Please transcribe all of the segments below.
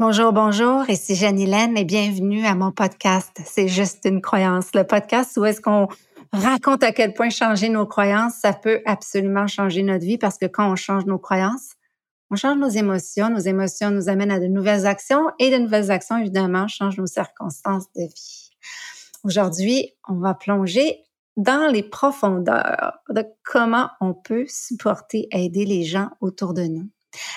Bonjour, bonjour, ici Jeanne-Hélène et bienvenue à mon podcast C'est juste une croyance. Le podcast où est-ce qu'on raconte à quel point changer nos croyances, ça peut absolument changer notre vie parce que quand on change nos croyances, on change nos émotions, nos émotions nous amènent à de nouvelles actions et de nouvelles actions, évidemment, changent nos circonstances de vie. Aujourd'hui, on va plonger dans les profondeurs de comment on peut supporter, aider les gens autour de nous.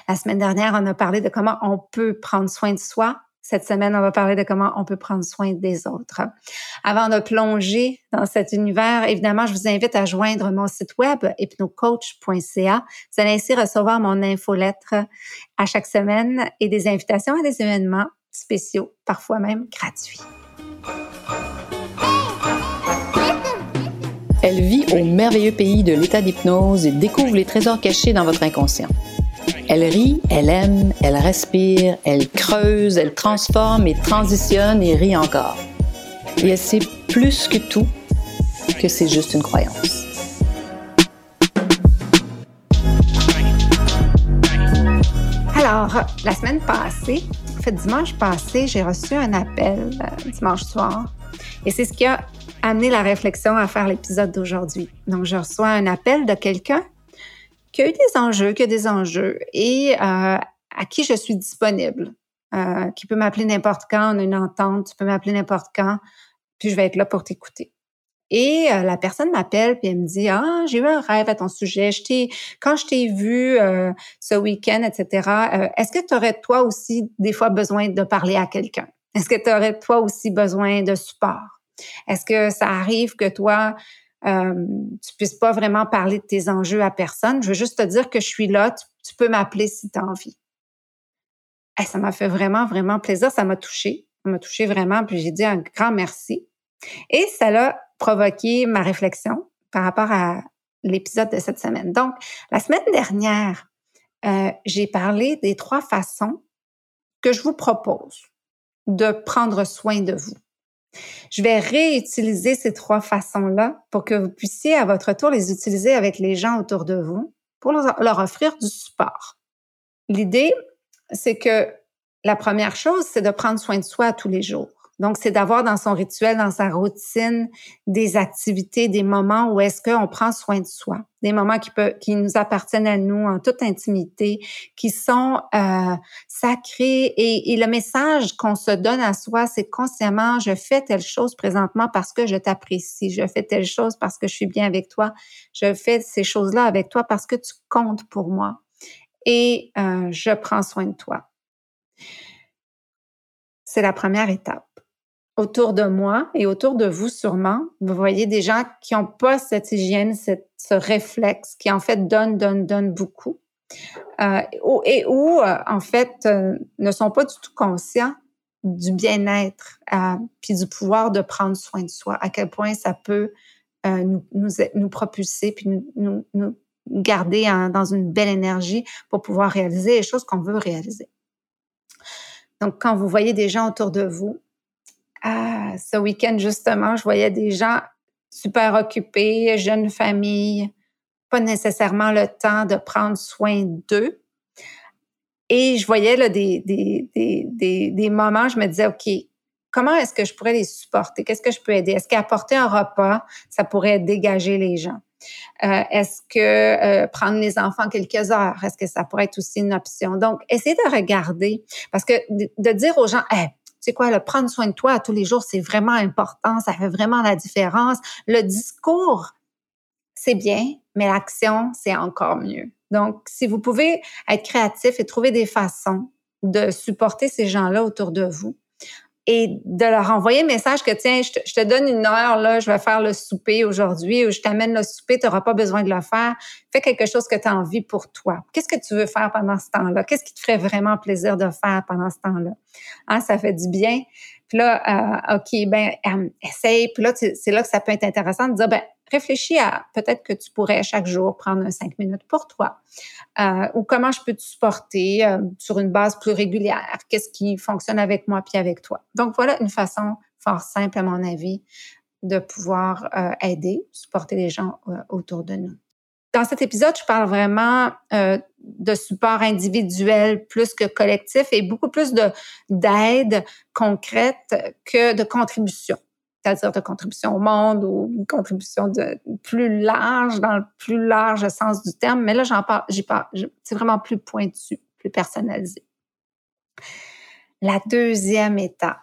La semaine dernière, on a parlé de comment on peut prendre soin de soi. Cette semaine, on va parler de comment on peut prendre soin des autres. Avant de plonger dans cet univers, évidemment, je vous invite à joindre mon site web hypnocoach.ca. Vous allez ainsi recevoir mon infolettre à chaque semaine et des invitations à des événements spéciaux, parfois même gratuits. Elle vit au merveilleux pays de l'état d'hypnose et découvre les trésors cachés dans votre inconscient. Elle rit, elle aime, elle respire, elle creuse, elle transforme et transitionne et rit encore. Et elle sait plus que tout que c'est juste une croyance. Alors, la semaine passée, en fait dimanche passé, j'ai reçu un appel euh, dimanche soir. Et c'est ce qui a amené la réflexion à faire l'épisode d'aujourd'hui. Donc, je reçois un appel de quelqu'un qui a eu des enjeux, qui a des enjeux et euh, à qui je suis disponible, euh, qui peut m'appeler n'importe quand, on a une entente, tu peux m'appeler n'importe quand, puis je vais être là pour t'écouter. Et euh, la personne m'appelle puis elle me dit ah j'ai eu un rêve à ton sujet, je quand je t'ai vu ce week-end etc. Est-ce que tu aurais toi aussi des fois besoin de parler à quelqu'un? Est-ce que tu aurais toi aussi besoin de support? Est-ce que ça arrive que toi euh, tu puisses pas vraiment parler de tes enjeux à personne. Je veux juste te dire que je suis là. Tu, peux m'appeler si tu as envie. Et ça m'a fait vraiment, vraiment plaisir. Ça m'a touché. Ça m'a touché vraiment. Puis j'ai dit un grand merci. Et ça a provoqué ma réflexion par rapport à l'épisode de cette semaine. Donc, la semaine dernière, euh, j'ai parlé des trois façons que je vous propose de prendre soin de vous. Je vais réutiliser ces trois façons-là pour que vous puissiez à votre tour les utiliser avec les gens autour de vous pour leur offrir du support. L'idée, c'est que la première chose, c'est de prendre soin de soi tous les jours. Donc, c'est d'avoir dans son rituel, dans sa routine, des activités, des moments où est-ce qu'on prend soin de soi, des moments qui, peut, qui nous appartiennent à nous en toute intimité, qui sont euh, sacrés. Et, et, le message qu'on se donne à soi, c'est consciemment, je fais telle chose présentement parce que je t'apprécie, je fais telle chose parce que je suis bien avec toi, je fais ces choses-là avec toi parce que tu comptes pour moi. Et euh, je prends soin de toi. C'est la première étape autour de moi et autour de vous sûrement, vous voyez des gens qui n'ont pas cette hygiène, ce réflexe, qui en fait donnent, donnent, donnent beaucoup, euh, et où euh, en fait euh, ne sont pas du tout conscients du bien-être, euh, puis du pouvoir de prendre soin de soi, à quel point ça peut nous, nous, nous, propulser, puis nous, nous garder dans une belle énergie pour pouvoir réaliser les choses qu'on veut réaliser. Donc, quand vous voyez des gens autour de vous ah, ce week-end, justement, je voyais des gens super occupés, jeunes familles, pas nécessairement le temps de prendre soin d'eux. Et je voyais là, des, des, des, des, moments, je me disais, OK, comment est-ce que je pourrais les supporter? Qu'est-ce que je peux aider? Est-ce qu'apporter un repas, ça pourrait dégager les gens? Euh, est-ce que euh, prendre les enfants quelques heures, est-ce que ça pourrait être aussi une option? Donc, essayez de regarder, parce que de, dire aux gens, c'est quoi, le prendre soin de toi à tous les jours, c'est vraiment important, ça fait vraiment la différence. Le discours, c'est bien, mais l'action, c'est encore mieux. Donc, si vous pouvez être créatif et trouver des façons de supporter ces gens-là autour de vous, et de leur envoyer un message que tiens, je te, donne une heure là, je vais faire le souper aujourd'hui ou je t'amène le souper, tu n'auras pas besoin de le faire. Fais quelque chose que tu as envie pour toi. Qu'est-ce que tu veux faire pendant ce temps-là? Qu'est-ce qui te ferait vraiment plaisir de faire pendant ce temps-là? Hein, ça fait du bien. Puis là, euh, OK, ben euh, essaye. Puis là, c'est là que ça peut être intéressant de dire ben réfléchis à peut-être que tu pourrais chaque jour prendre cinq minutes pour toi. Euh, ou comment je peux te supporter euh, sur une base plus régulière? Qu'est-ce qui fonctionne avec moi puis avec toi? Donc voilà une façon fort simple à mon avis de pouvoir euh, aider, supporter les gens autour de nous. Dans cet épisode, je parle vraiment de support individuel plus que collectif et beaucoup plus de d'aide concrète que de contribution c'est-à-dire de contribution au monde ou une contribution de plus large, dans le plus large sens du terme. Mais là, j'en parle, j'y parle, c'est vraiment plus pointu, plus personnalisé. La deuxième étape.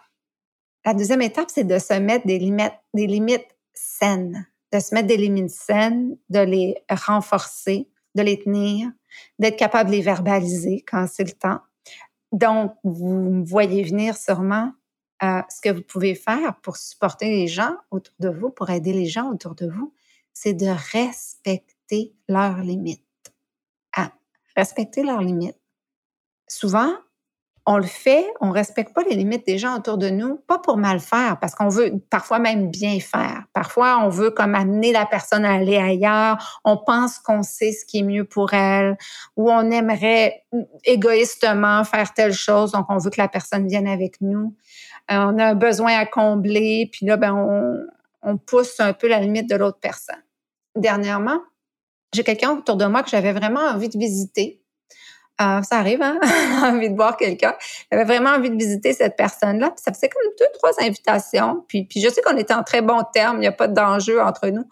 La deuxième étape, c'est de se mettre des limites, des limites saines, de se mettre des limites saines, de les renforcer, de les tenir, d'être capable de les verbaliser quand c'est le temps. Donc, vous me voyez venir sûrement ce que vous pouvez faire pour supporter les gens autour de vous, pour aider les gens autour de vous, c'est de respecter leurs limites. Ah, respecter leurs limites. Souvent, on le fait, on respecte pas les limites des gens autour de nous, pas pour mal faire, parce qu'on veut parfois même bien faire. Parfois, on veut comme amener la personne à aller ailleurs. On pense qu'on sait ce qui est mieux pour elle, ou on aimerait égoïstement faire telle chose, donc on veut que la personne vienne avec nous. On a un besoin à combler, puis là, ben, on, pousse un peu la limite de l'autre personne. Dernièrement, j'ai quelqu'un autour de moi que j'avais vraiment envie de visiter. Euh, ça arrive, hein? envie de voir quelqu'un. J'avais vraiment envie de visiter cette personne-là. Ça faisait comme deux, trois invitations. Puis, puis je sais qu'on était en très bon terme. Il n'y a pas d'enjeu entre nous.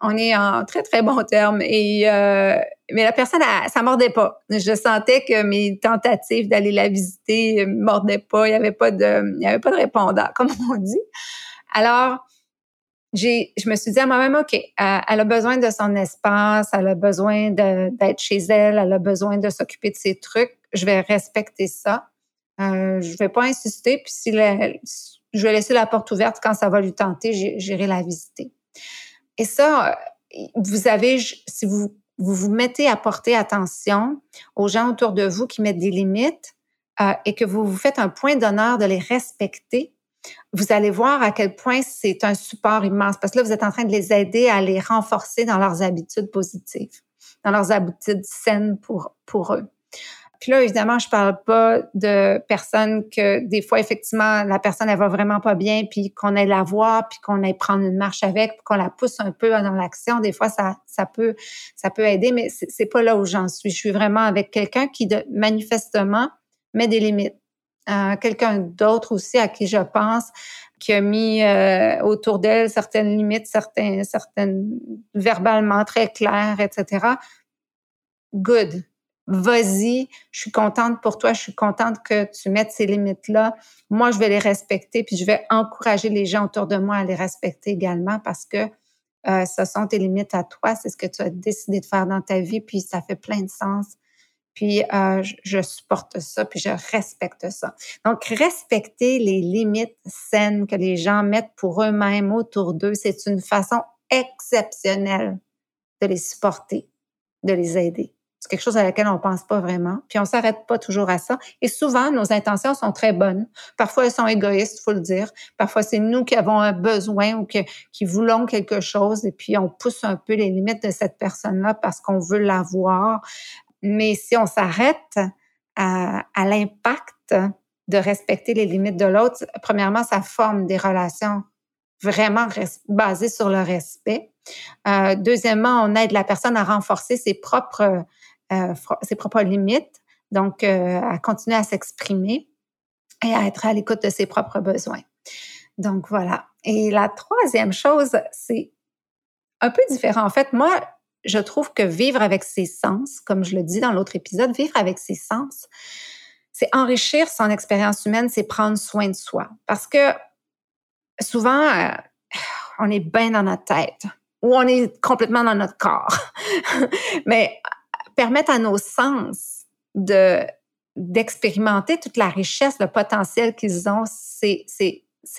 On est en très, très bon terme. Et, euh, mais la personne, elle, ça mordait pas. Je sentais que mes tentatives d'aller la visiter mordaient pas. Il y avait pas de, il y avait pas de répondant, comme on dit. Alors, j'ai, je me suis dit à moi-même, OK, elle, a besoin de son espace, elle a besoin d'être chez elle, elle a besoin de s'occuper de ses trucs. Je vais respecter ça. Euh, je vais pas insister. Puis si je vais laisser la porte ouverte quand ça va lui tenter, j'irai la visiter. Et ça, vous avez, si vous vous vous mettez à porter attention aux gens autour de vous qui mettent des limites euh, et que vous vous faites un point d'honneur de les respecter, vous allez voir à quel point c'est un support immense parce que là, vous êtes en train de les aider à les renforcer dans leurs habitudes positives, dans leurs habitudes saines pour, pour eux. Puis là, évidemment, je parle pas de personnes que des fois, effectivement, la personne, elle va vraiment pas bien, puis qu'on aille la voir, puis qu'on aille prendre une marche avec, puis qu'on la pousse un peu dans l'action. Des fois, ça, ça peut, ça peut aider, mais c'est pas là où j'en suis. Je suis vraiment avec quelqu'un qui, manifestement, met des limites. Euh, quelqu'un d'autre aussi à qui je pense qui a mis euh, autour d'elle certaines limites, certains, certaines verbalement très claires, etc. Good vas-y, je suis contente pour toi, je suis contente que tu mettes ces limites-là. Moi, je vais les respecter, puis je vais encourager les gens autour de moi à les respecter également parce que euh, ce sont tes limites à toi, c'est ce que tu as décidé de faire dans ta vie, puis ça fait plein de sens. Puis euh, je supporte ça, puis je respecte ça. Donc, respecter les limites saines que les gens mettent pour eux-mêmes autour d'eux, c'est une façon exceptionnelle de les supporter, de les aider. C'est quelque chose à laquelle on pense pas vraiment. Puis on s'arrête pas toujours à ça. Et souvent, nos intentions sont très bonnes. Parfois, elles sont égoïstes, faut le dire. Parfois, c'est nous qui avons un besoin ou que, qui voulons quelque chose et puis on pousse un peu les limites de cette personne-là parce qu'on veut l'avoir. Mais si on s'arrête à, l'impact de respecter les limites de l'autre, premièrement, ça forme des relations vraiment basées sur le respect. Euh, deuxièmement, on aide la personne à renforcer ses propres ses propres limites, donc euh, à continuer à s'exprimer et à être à l'écoute de ses propres besoins. Donc voilà. Et la troisième chose, c'est un peu différent. En fait, moi, je trouve que vivre avec ses sens, comme je le dis dans l'autre épisode, vivre avec ses sens, c'est enrichir son expérience humaine, c'est prendre soin de soi. Parce que souvent, euh, on est bien dans notre tête ou on est complètement dans notre corps. Mais permettre à nos sens de d'expérimenter toute la richesse, le potentiel qu'ils ont, c'est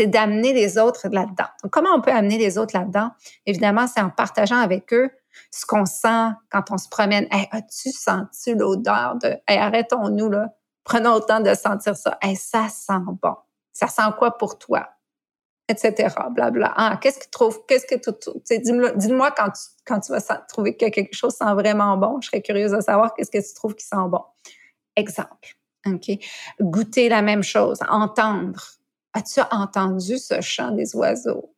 d'amener les autres là-dedans. comment on peut amener les autres là-dedans? Évidemment, c'est en partageant avec eux ce qu'on sent quand on se promène. as-tu senti l'odeur de arrêtons-nous là, prenons le temps de sentir ça. ça sent bon. Ça sent quoi pour toi? Etc. Blabla. Ah, qu'est-ce que tu trouves? Qu'est-ce que tu, dis-moi, quand tu, quand tu vas trouver que quelque chose sent vraiment bon. Je serais curieuse de savoir qu'est-ce que tu trouves qui sent bon. Exemple. OK? Goûter la même chose. Entendre. As-tu entendu ce chant des oiseaux?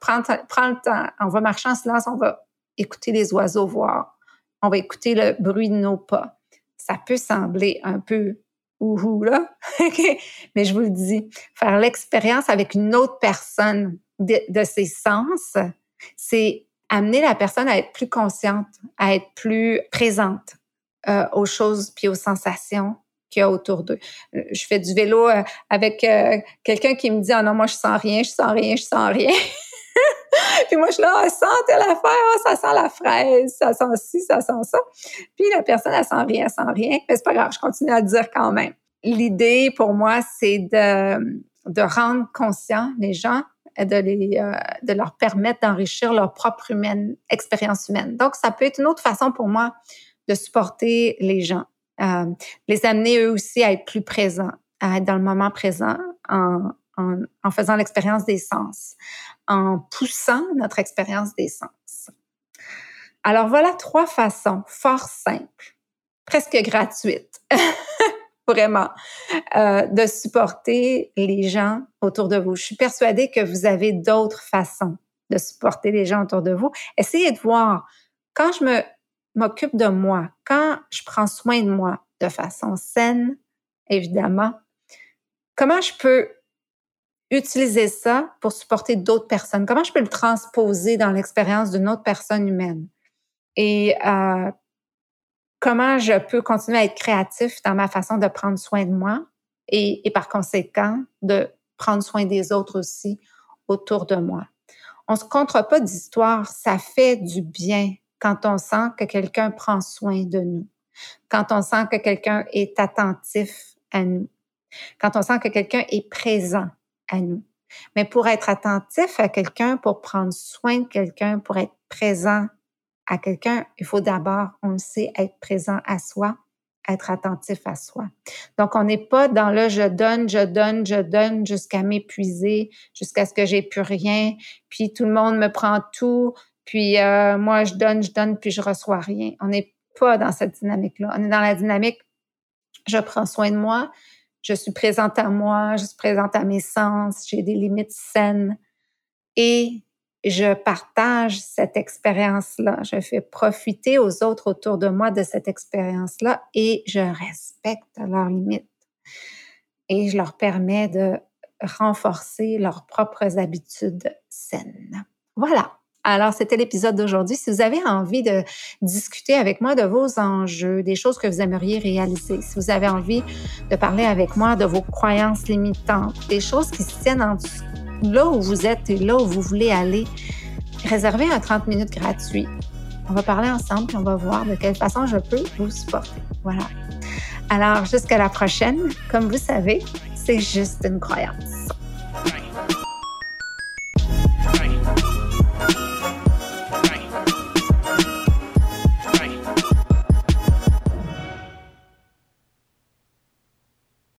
Prends, prends le temps. On va marcher en silence. On va écouter les oiseaux voir. On va écouter le bruit de nos pas. ça peut sembler un peu ouhou là, mais je vous le dis, faire l'expérience avec une autre personne de, ses sens, c'est amener la personne à être plus consciente, à être plus présente euh, aux choses puis aux sensations qu'il y a autour d'eux. Euh, je fais du vélo euh, avec quelqu'un qui me dit ah non moi je sens rien, je sens rien, je sens rien. puis moi je suis là ah, sent ah, ça sent la fraise, ça sent ci, ça sent ça. Puis la personne elle sent rien, elle sent rien, mais c'est pas grave, je continue à le dire quand même. L'idée pour moi c'est de de rendre conscient les gens de, les, euh, de leur permettre d'enrichir leur propre humaine, expérience humaine. Donc, ça peut être une autre façon pour moi de supporter les gens, euh, les amener eux aussi à être plus présents, à être dans le moment présent en, en, faisant l'expérience des sens, en poussant notre expérience des sens. Alors voilà trois façons fort simples, presque gratuites vraiment, euh, de supporter les gens autour de vous. Je suis persuadée que vous avez d'autres façons de supporter les gens autour de vous. Essayez de voir, quand je m'occupe de moi, quand je prends soin de moi de façon saine, évidemment, comment je peux utiliser ça pour supporter d'autres personnes? Comment je peux le transposer dans l'expérience d'une autre personne humaine? Et euh, comment je peux continuer à être créatif dans ma façon de prendre soin de moi et, par conséquent de prendre soin des autres aussi autour de moi? On se contre pas d'histoire, ça fait du bien quand on sent que quelqu'un prend soin de nous, quand on sent que quelqu'un est attentif à nous, quand on sent que quelqu'un est présent nous. Mais pour être attentif à quelqu'un, pour prendre soin de quelqu'un, pour être présent à quelqu'un, il faut d'abord, on le sait, être présent à soi, être attentif à soi. Donc, on n'est pas dans le je donne, je donne, je donne jusqu'à m'épuiser, jusqu'à ce que j'ai plus rien, puis tout le monde me prend tout, puis euh, moi je donne, je donne, puis je reçois rien. On n'est pas dans cette dynamique-là. On est dans la dynamique, je prends soin de moi, je suis présente à moi, je suis présente à mes sens, j'ai des limites saines et je partage cette expérience-là, je fais profiter aux autres autour de moi de cette expérience-là et je respecte leurs limites. Et je leur permets de renforcer leurs propres habitudes saines. Voilà. Alors, c'était l'épisode d'aujourd'hui. Si vous avez envie de discuter avec moi de vos enjeux, des choses que vous aimeriez réaliser, si vous avez envie de parler avec moi de vos croyances limitantes, des choses qui se tiennent en dessous là où vous êtes et là où vous voulez aller, réservez un 30 minutes gratuit. On va parler ensemble et on va voir de quelle façon je peux vous supporter. Voilà. Alors, jusqu'à la prochaine. Comme vous savez, c'est juste une croyance.